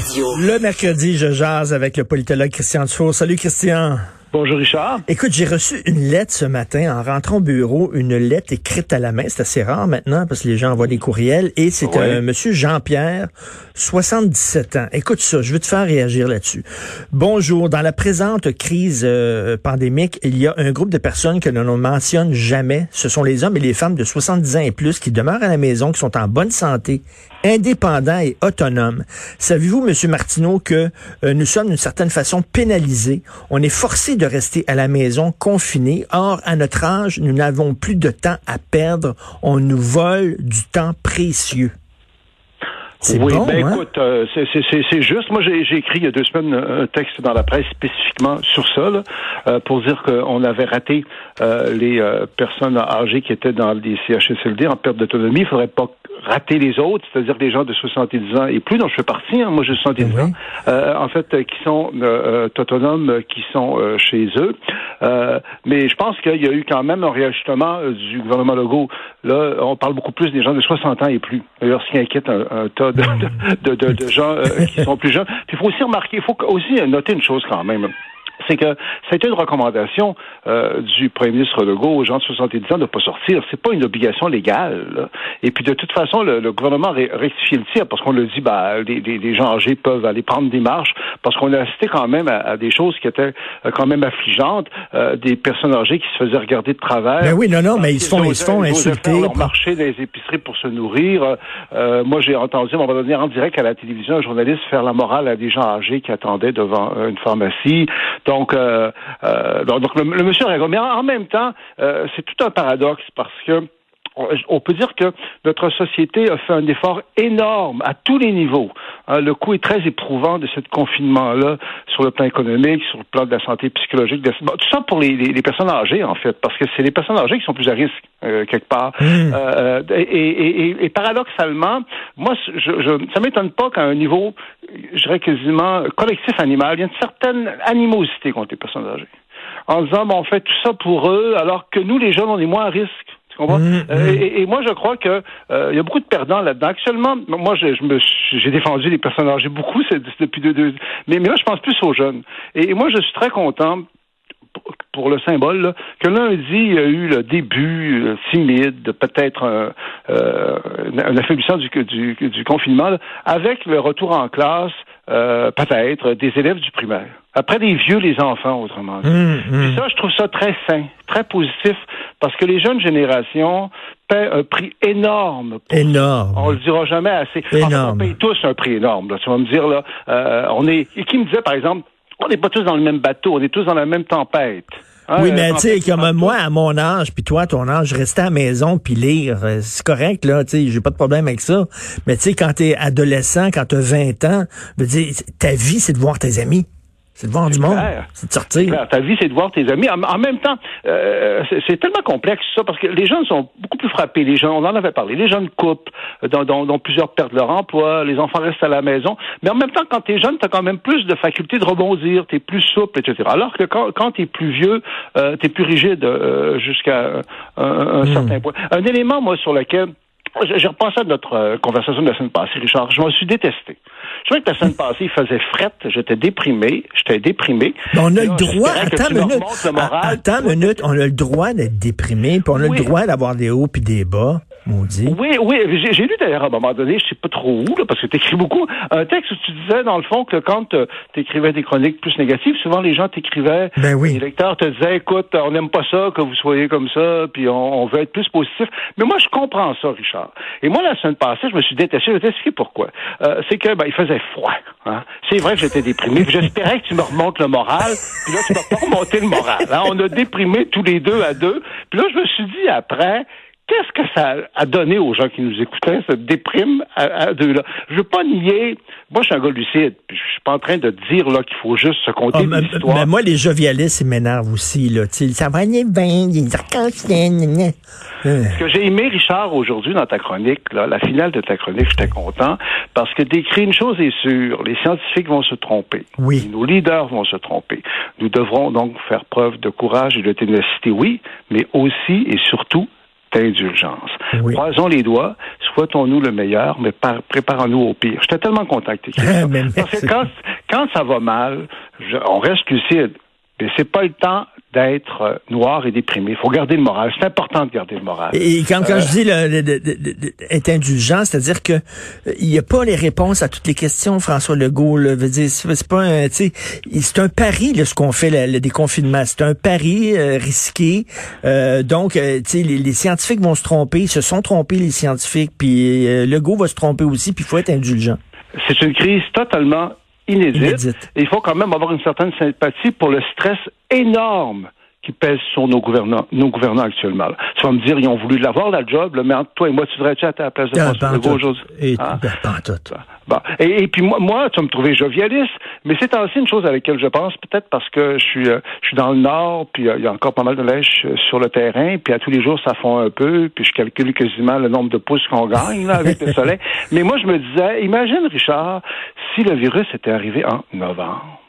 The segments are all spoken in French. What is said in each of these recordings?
Le mercredi, je jase avec le politologue Christian Dufour. Salut Christian. Bonjour Richard. Écoute, j'ai reçu une lettre ce matin en rentrant au bureau, une lettre écrite à la main. C'est assez rare maintenant parce que les gens envoient des courriels. Et c'est un monsieur Jean-Pierre, 77 ans. Écoute ça, je veux te faire réagir là-dessus. Bonjour. Dans la présente crise euh, pandémique, il y a un groupe de personnes que l'on ne mentionne jamais. Ce sont les hommes et les femmes de 70 ans et plus qui demeurent à la maison, qui sont en bonne santé, indépendants et autonomes. Savez-vous, Monsieur Martineau, que euh, nous sommes d'une certaine façon pénalisés. On est forcé de rester à la maison confiné. Or, à notre âge, nous n'avons plus de temps à perdre. On nous vole du temps précieux. C'est oui, bon, ben hein? écoute, euh, c'est juste. Moi, j'ai écrit il y a deux semaines un texte dans la presse spécifiquement sur ça, là, euh, pour dire qu'on avait raté euh, les personnes âgées qui étaient dans les CHSLD en perte d'autonomie. Il faudrait pas rater les autres, c'est-à-dire des gens de 70 ans et plus, dont je fais partie, hein, moi j'ai 70 ans, euh, en fait, qui sont autonomes, qui sont chez eux. mais je pense qu'il y a eu quand même un réajustement du gouvernement Legault. Là, on parle beaucoup plus des gens de 60 ans et plus. D'ailleurs, ce qui inquiète un, tas de, de, de, gens qui sont plus jeunes. Il faut aussi remarquer, il faut aussi noter une chose quand même c'est que c'était une recommandation euh, du premier ministre Legault aux gens de 70 ans de ne pas sortir. C'est pas une obligation légale. Et puis de toute façon, le, gouvernement rectifie le tir parce qu'on le dit, bah, les, gens âgés peuvent aller prendre des marches parce qu'on a assisté quand même à, des choses qui étaient euh, quand même affligeantes, euh, des personnes âgées qui se faisaient regarder de travers. Ben oui, non, non, mais ils se font, ils se font insulter. Ils marché dans les épiceries pour se nourrir. moi, j'ai entendu, on va donner en direct à la télévision un journaliste faire la morale à des gens âgés qui attendaient devant une pharmacie. Donc, euh, euh, donc le, monsieur Mais en, même temps, euh, c'est tout un paradoxe parce que on peut dire que notre société a fait un effort énorme à tous les niveaux. Hein, le coût est très éprouvant de ce confinement-là sur le plan économique, sur le plan de la santé psychologique, tout ça pour les, personnes âgées en fait, parce que c'est les personnes âgées qui sont plus à risque quelque part. Mmh. et, paradoxalement, moi, je, je ça m'étonne pas qu'à un niveau je dirais quasiment collectif animal, il y a une certaine animosité contre les personnes âgées. En disant, bon, on fait tout ça pour eux, alors que nous, les jeunes, on est moins à risque. Comprends? Mmh, euh, mmh. et, moi, je crois que euh, il y a beaucoup de perdants là-dedans. Actuellement, moi, je, je me, j'ai défendu les personnes âgées beaucoup c'est, depuis deux, deux mais, mais là, je pense plus aux jeunes. Et, moi, je suis très content pour le symbole, que lundi, il y a eu le début euh, timide, peut-être un, euh, un affaiblissement du, du, du confinement, avec le retour en classe, euh, peut-être, des élèves du primaire. Après les vieux, les enfants, autrement dit. Mmh, mmh. ça, je trouve ça très sain, très positif, parce que les jeunes générations paient un prix énorme. énorme. On le dira jamais assez. Énorme. on paye tous un prix énorme. Là, tu vas me dire là, euh, on est. Et qui me disait par exemple, on n'est pas tous dans le même bateau, on est tous dans la même tempête. Oui, mais tu sais, comme moi, à mon âge, puis toi, ton âge, rester à la maison puis lire, euh, c'est correct, là, tu sais, j'ai pas de problème avec ça. Mais tu sais, quand t'es adolescent, quand t'as 20 ans, veux dire, ta vie, c'est de voir tes amis. C'est de voir du monde. C'est de sortir. Ta vie, c'est de voir tes amis. En, même temps, euh, c'est tellement complexe ça parce que les jeunes sont beaucoup plus frappés. Les jeunes, on en avait parlé. Les jeunes coupent, dont, dont, plusieurs perdent leur emploi. Les enfants restent à la maison. Mais en même temps, quand tu es jeune, tu as quand même plus de faculté de rebondir. Tu es plus souple, etc. Alors que quand, quand tu es plus vieux, euh, tu es plus rigide euh, jusqu'à un, hmm. certain point. Un élément, moi, sur lequel j'ai repensé à notre euh, conversation de la semaine passée, Richard. Je m'en suis détesté. Je trouvais que la semaine passée, il faisait frette, j'étais déprimé, j'étais déprimé. Mais on a le droit, attends une minute, attends une minute, on a le droit d'être déprimé, puis on a le droit d'avoir des hauts puis des bas. Oui, oui. J'ai lu d'ailleurs à un moment donné, je sais pas trop où, là, parce que tu écris beaucoup, un texte où tu disais, dans le fond, que quand euh, tu écrivais des chroniques plus négatives, souvent les gens t'écrivaient, ben oui. les lecteurs te disaient, écoute, on n'aime pas ça, que vous soyez comme ça, puis on, veut être plus positif. Mais moi, je comprends ça, Richard. Et moi, la semaine passée, je me suis détaché, je vais t'expliquer pourquoi? Euh, c'est que ben, il Hein. C'est vrai que j'étais déprimé, j'espérais que tu me remontes le moral, puis là, tu m'as pas remonté le moral. Hein. On a déprimé tous les deux à deux. Puis là, je me suis dit après, qu'est-ce que ça a donné aux gens qui nous écoutaient, cette déprime à, deux-là? Je veux pas nier. Moi, je suis un gars lucide. Je suis pas en train de dire là qu'il faut juste se compter oh, des histoires. Mais moi, les jovialistes, ils m'énervent aussi. Là. ça va aller bien, les arc Ce que j'ai aimé, Richard, aujourd'hui dans ta chronique, là, la finale de ta chronique, j'étais content, parce que d'écrire une chose est sûre, les scientifiques vont se tromper. Oui. Nos leaders vont se tromper. Nous devrons donc faire preuve de courage et de ténacité, oui, mais aussi et surtout d'indulgence. Croisons les doigts, souhaitons-nous le meilleur, mais préparons-nous au pire. J'étais tellement contacté. Parce que quand, quand ça va mal, on reste lucide. Mais c'est pas le temps d'être euh, noir et déprimé. Il faut garder le moral. C'est important de garder le moral. Et quand, quand je dis le, être indulgent, c'est-à-dire que euh, il n'y a pas les réponses à toutes les questions, François Legault. Là, veut dire, c'est pas un, c'est un pari là, ce qu'on fait le, déconfinement. C'est un pari euh, risqué. donc, les, les, scientifiques vont se tromper, ils se sont trompés les scientifiques, puis Legault va se tromper aussi, puis il faut être indulgent. C'est une crise totalement inédite. il faut quand même avoir une certaine sympathie pour le stress énorme qui pèse sur nos gouvernants, nos gouvernants actuellement. Tu vas me dire, ils ont voulu l'avoir, la job, mais entre toi et moi, tu devrais-tu à ta place de ah, François aujourd'hui? Et, ah. ben, Et, puis moi, moi, tu vas me trouver jovialiste, mais c'est aussi une chose à laquelle je pense, peut-être parce que je suis, euh, je suis dans le nord, puis euh, il y a encore pas mal de neige euh, sur le terrain, puis à tous les jours, ça fond un peu, puis je calcule quasiment le nombre de pouces qu'on gagne là, avec le soleil. Mais moi, je me disais, imagine, Richard, si le virus était arrivé en novembre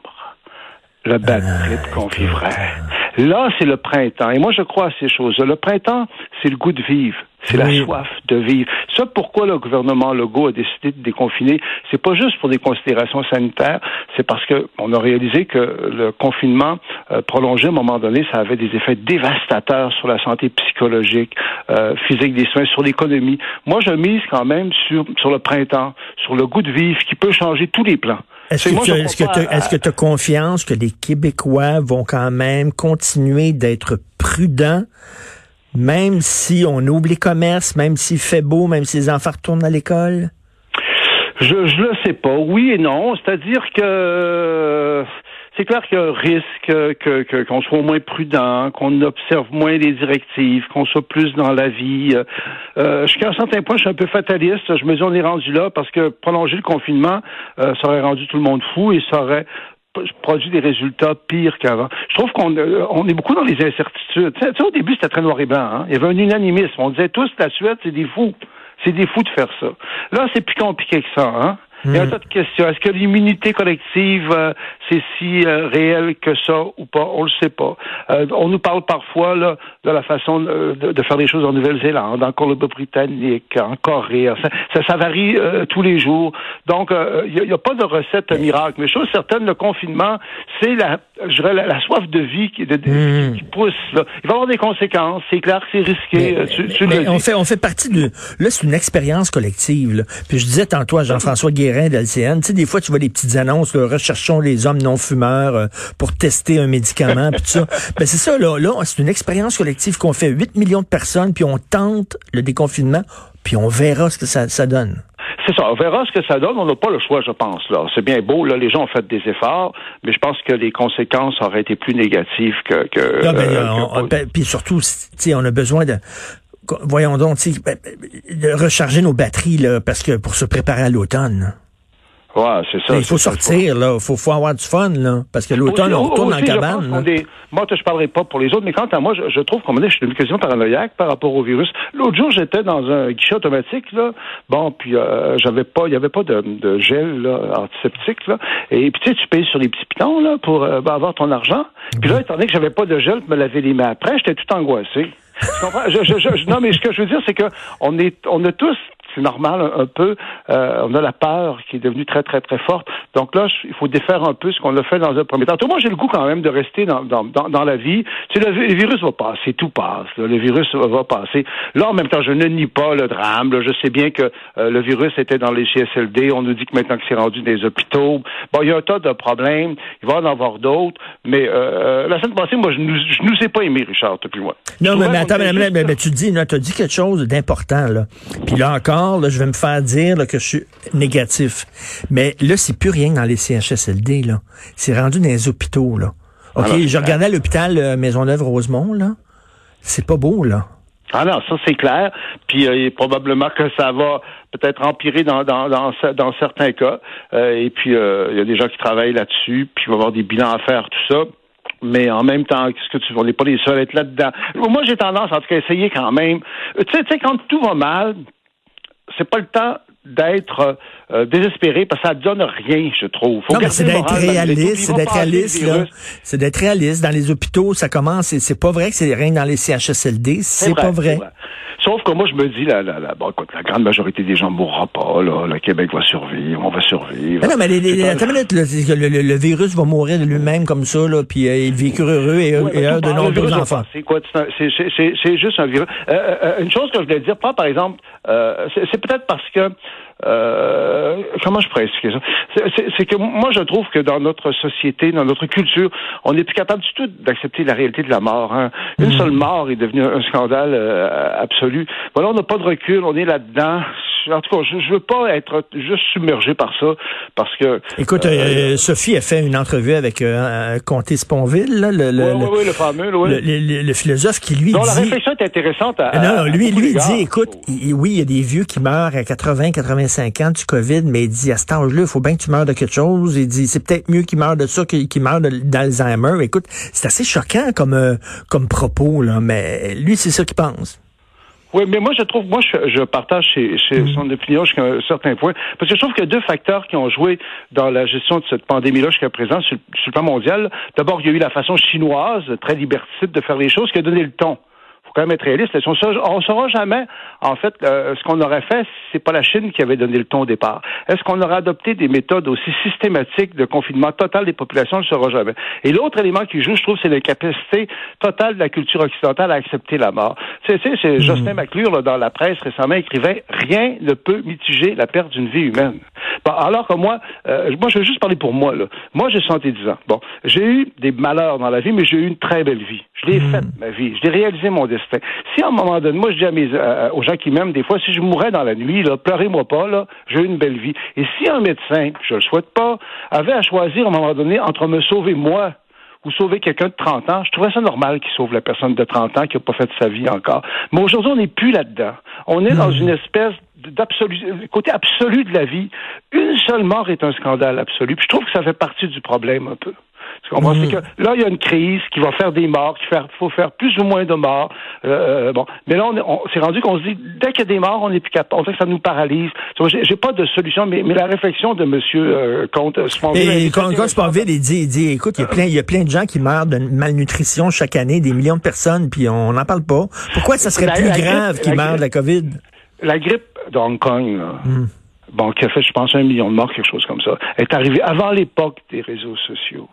le bad trip qu'on vivrait. Là, c'est le printemps. Et moi, je crois à ces choses. Le printemps, c'est le goût de vivre. C'est la soif de vivre. Ça, pourquoi le gouvernement Legault a décidé de déconfiner, c'est pas juste pour des considérations sanitaires, c'est parce que on a réalisé que le confinement euh, prolongé à un moment donné, ça avait des effets dévastateurs sur la santé psychologique, euh, physique des soins, sur l'économie. Moi, je mise quand même sur, sur le printemps, sur le goût de vivre qui peut changer tous les plans. Est-ce que tu as confiance que les Québécois vont quand même continuer d'être prudents, même si on ouvre les commerces, même s'il fait beau, même si les enfants retournent à l'école? Je ne le sais pas. Oui et non. C'est-à-dire que c'est clair qu'il y a un risque que qu'on soit moins prudent, qu'on observe moins les directives, qu'on soit plus dans la vie. Euh, jusqu'à un certain point, je suis un peu fataliste. Je me dis on est rendu là parce que prolonger le confinement, euh, ça aurait rendu tout le monde fou et ça aurait produit des résultats pires qu'avant. Je trouve qu'on euh, on est beaucoup dans les incertitudes. Tu sais, au début, c'était très noir et blanc. Hein? Il y avait un unanimisme. On disait tous, la Suède, c'est des fous. C'est des fous de faire ça. Là, c'est plus compliqué que ça. Hein? Il y a un tas de questions. Est-ce que l'immunité collective, euh, c'est si euh, réel que ça ou pas? On le sait pas. Euh, on nous parle parfois là, de la façon de, de faire des choses en Nouvelle-Zélande, en Colombie-Britannique, en Corée. Ça, ça, varie tous les jours. Donc, il n'y a, pas de recette miracle. Mais chose certaine, le confinement, c'est la, je dirais, la, soif de vie qui, de, hmm. qui pousse. Là. Il va y avoir des conséquences. C'est clair que c'est risqué. Mais, on, fait, on fait partie de... Là, c'est une expérience collective. Là. Puis je disais tantôt à Jean-François Guérin, tu sais, des fois, tu vois des petites annonces, recherchons les hommes non fumeurs euh, pour tester un médicament, puis tout ça. Ben, c'est ça, là, là c'est une expérience collective qu'on fait 8 millions de personnes, puis on tente le déconfinement, puis on verra ce que ça, ça donne. C'est ça. On verra ce que ça donne. On n'a pas le choix, je pense. Là, c'est bien beau. Là, les gens ont fait des efforts, mais je pense que les conséquences auraient été plus négatives que. que, non, euh, ben, puis surtout, on a besoin de voyons donc, ben, de recharger nos batteries là, parce que pour se préparer à l'automne. Ouais, c'est ça. il faut sortir, là. Il faut, faut, avoir du fun, là. Parce que l'automne, on retourne en cabane. Moi, je parlerai pas pour les autres, mais quant à moi, je, trouve qu'on je suis devenu quasiment paranoïaque par rapport au virus. L'autre jour, j'étais dans un guichet automatique, là. Bon, puis euh, j'avais pas, il y avait pas de, de, gel là, antiseptique, là. Et puis tu sais, tu payes sur les petits pitons, là, pour euh, ben, avoir ton argent. Puis là, étant donné que j'avais pas de gel pour me laver les mains après, j'étais tout angoissé. je, je, non, mais ce que je veux dire, c'est que on est, on a tous c'est normal un, peu. Euh, on a la peur qui est devenue très, très, très forte. Donc là, il faut défaire un peu ce qu'on a fait dans un premier temps. Tout moi, j'ai le goût quand même de rester dans, dans, dans, la vie. Tu sais, le, virus va passer, tout passe. Le virus va, passer. Là, en même temps, je ne nie pas le drame. je sais bien que euh, le virus était dans les CSLD. On nous dit que maintenant que c'est rendu dans les hôpitaux, bon, il y a un tas de problèmes. Il va en avoir d'autres. Mais euh, la semaine passée, moi, je ne nous ai pas aimé, Richard, depuis moi. Non, mais, attends, mais, tu dis, tu as dit quelque chose d'important, là. Puis là encore, je vais me faire dire que je suis négatif. Mais là, c'est plus rien dans les CHSLD. là. C'est rendu dans les hôpitaux. là. OK, je regardais l'hôpital euh, Maisonneuve-Rosemont. là. C'est pas beau, là. Ah non, ça c'est clair. Puis euh, probablement que ça va peut-être empirer dans, dans, dans, dans certains cas. Euh, et puis euh, il y a des gens qui travaillent là-dessus, puis il va y avoir des bilans à faire, tout ça. Mais en même temps, ce que tu on n'est pas les seuls à être là-dedans. Moi, j'ai tendance, en tout cas, à essayer quand même. Tu sais, quand tout va mal, c'est pas le temps d'être euh, désespéré parce que ça donne rien, je trouve. non, mais c'est d'être réaliste, c'est d'être réaliste, là. C'est d'être réaliste. Dans les hôpitaux, ça commence, c'est pas vrai que c'est rien dans les CHSLD, c'est pas vrai. Sauf que moi, je me dis, la, la, la, bon, la grande majorité des gens ne mourra pas. Là. Le Québec va survivre, on va survivre. non, mais les, les, le, le, virus va mourir de lui-même comme ça, là, puis euh, il vécu heureux et, heureux de nombreux enfants. C'est quoi? C'est juste un virus. Euh, euh, une chose que je voulais dire, pas par exemple, euh, c'est peut-être parce que euh, comment je pourrais expliquer ça? C'est que moi, je trouve que dans notre société, dans notre culture, on n'est plus capable du tout d'accepter la réalité de la mort. Hein. Une mm. seule mort est devenue un scandale euh, absolu. Voilà, on n'a pas de recul, on est là-dedans en tout cas, je, je veux pas être juste submergé par ça, parce que. Écoute, euh, Sophie a fait une entrevue avec Comté Sponville, là, le, le, oui, oui, le fameux, le, le, philosophe qui lui non, dit. la réflexion est intéressante. À, non, lui, lui dit, écoute, oui, il y a des vieux qui meurent à 80, 85 ans du Covid, mais il dit à cet âge-là, il faut bien que tu meurs de quelque chose. Il dit, c'est peut-être mieux qu'il meure de ça qu'il meure d'Alzheimer. Écoute, c'est assez choquant comme euh, comme propos, là, mais lui, c'est ça qu'il pense. Oui, mais moi, je trouve, moi, je, je partage chez, chez mm. son opinion jusqu'à un certain point, parce que je trouve qu'il y a deux facteurs qui ont joué dans la gestion de cette pandémie-là jusqu'à présent sur, sur, le plan mondial. D'abord, il y a eu la façon chinoise, très liberticide, de faire les choses, qui a donné le ton faut quand même être réaliste. On ne saura jamais, en fait, euh, ce qu'on aurait fait, c'est pas la Chine qui avait donné le ton au départ. Est-ce qu'on aurait adopté des méthodes aussi systématiques de confinement total des populations? On ne le saura jamais. Et l'autre élément qui joue, je trouve, c'est la capacité totale de la culture occidentale à accepter la mort. Tu sais, c'est mmh. Justin McClure, dans la presse récemment, écrivait « Rien ne peut mitiger la perte d'une vie humaine ». Bon, alors que moi, euh, moi, je veux juste parler pour moi. Là. Moi, j'ai 70 ans. Bon, j'ai eu des malheurs dans la vie, mais j'ai eu une très belle vie. Je l'ai mmh. faite, ma vie. Je l'ai réalisé, mon destin. Si à un moment donné, moi je dis à mes, euh, aux gens qui m'aiment des fois, si je mourrais dans la nuit, là, pleurez-moi pas, là, j'ai eu une belle vie. Et si un médecin, je le souhaite pas, avait à choisir à un moment donné entre me sauver moi ou sauver quelqu'un de 30 ans, je trouvais ça normal qu'il sauve la personne de 30 ans qui n'a pas fait de sa vie encore. Mais aujourd'hui, on n'est plus là-dedans. On est dans hmm. une espèce d'absolu, côté absolu de la vie. Une seule mort est un scandale absolu. Puis je trouve que ça fait partie du problème un peu. Mhm. que là, il y a une crise qui va faire des morts, il faut faire plus ou moins de morts. Euh, euh bon, mais là, on, s'est rendu qu'on se dit, dès qu'il y a des morts, on n'est plus capable. On sait que ça nous paralyse. J'ai pas de solution, mais, mais la réflexion de M. Euh, Comte Sponville... Et Comte Sponville, il dit, il dit, écoute, il y, a plein, il y a plein de gens qui meurent de malnutrition chaque année, des millions de personnes, puis on n'en parle pas. Pourquoi ça serait plus grave qu'ils meurent de la COVID? La grippe de Hong Kong, là, hmm. bon, qui a fait, je pense, un million de morts, quelque chose comme ça, est arrivée avant l'époque des réseaux sociaux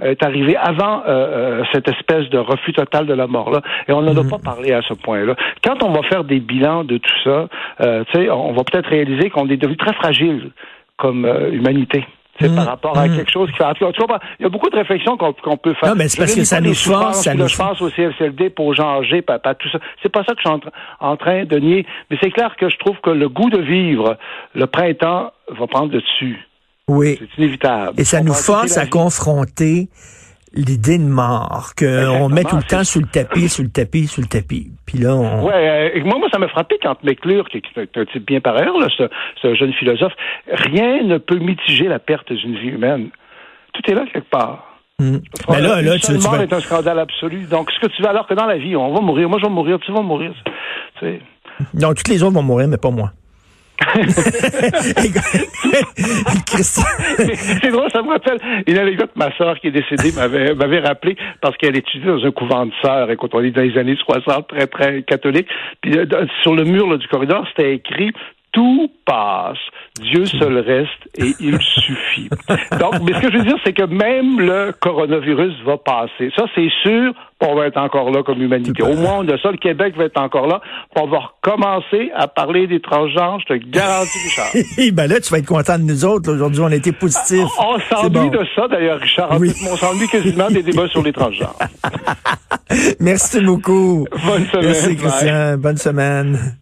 est arrivé avant euh, euh, cette espèce de refus total de la mort-là. Et on n'en a mhm. pas parlé à ce point-là. Quand on va faire des bilans de tout ça, euh, on va peut-être réaliser qu'on est devenu très fragile comme euh, humanité. C'est par mhm. rapport à mhm. quelque chose qui fait. il y a beaucoup de réflexions qu'on peut faire. Non, mais c'est parce que ça nous force. Ça nous... Je pense au CFCLD pour gens âgés, papa, tout ça. C'est pas ça que je suis en, train de nier. Mais c'est clair que je trouve que le goût de vivre, le printemps, va prendre le dessus. Oui. C'est inévitable. Et ça nous force à confronter l'idée de mort, qu'on met tout le temps sous le tapis, sous le tapis, sous le tapis. Puis là, on... Ouais, euh, moi, moi, ça m'a frappé quand McClure, qui est un type bien par ailleurs, là, ce, jeune philosophe, rien ne peut mitiger la perte d'une vie humaine. Tout est là quelque part. Hmm. Mais là, là, tu, tu est un scandale absolu. Donc, ce que tu veux, alors que dans la vie, on va mourir. Moi, je vais mourir, tu vas mourir. Tu sais. Non, toutes les autres vont mourir, mais pas moi. c'est drôle, ça me rappelle une anecdote. Ma sœur qui est décédée m'avait, m'avait rappelé parce qu'elle étudiait dans un couvent de sœurs. Et quand on est dans les années 60, très, très catholique. Puis euh, sur le mur du corridor, c'était écrit tout passe. Dieu seul reste et il suffit. Donc, mais ce que je veux dire, c'est que même le coronavirus va passer. Ça, c'est sûr. On va être encore là comme humanité. Au moins, on a ça. Le Québec va être encore là. On va recommencer à parler des transgenres. Je te garantis, Richard. ben là, tu vas être content de nous autres. Aujourd'hui, on a été positifs. On, s'ennuie de ça, d'ailleurs, Richard. On s'ennuie quasiment des débats sur les transgenres. Merci beaucoup. Bonne semaine. Merci, Christian. Bonne semaine.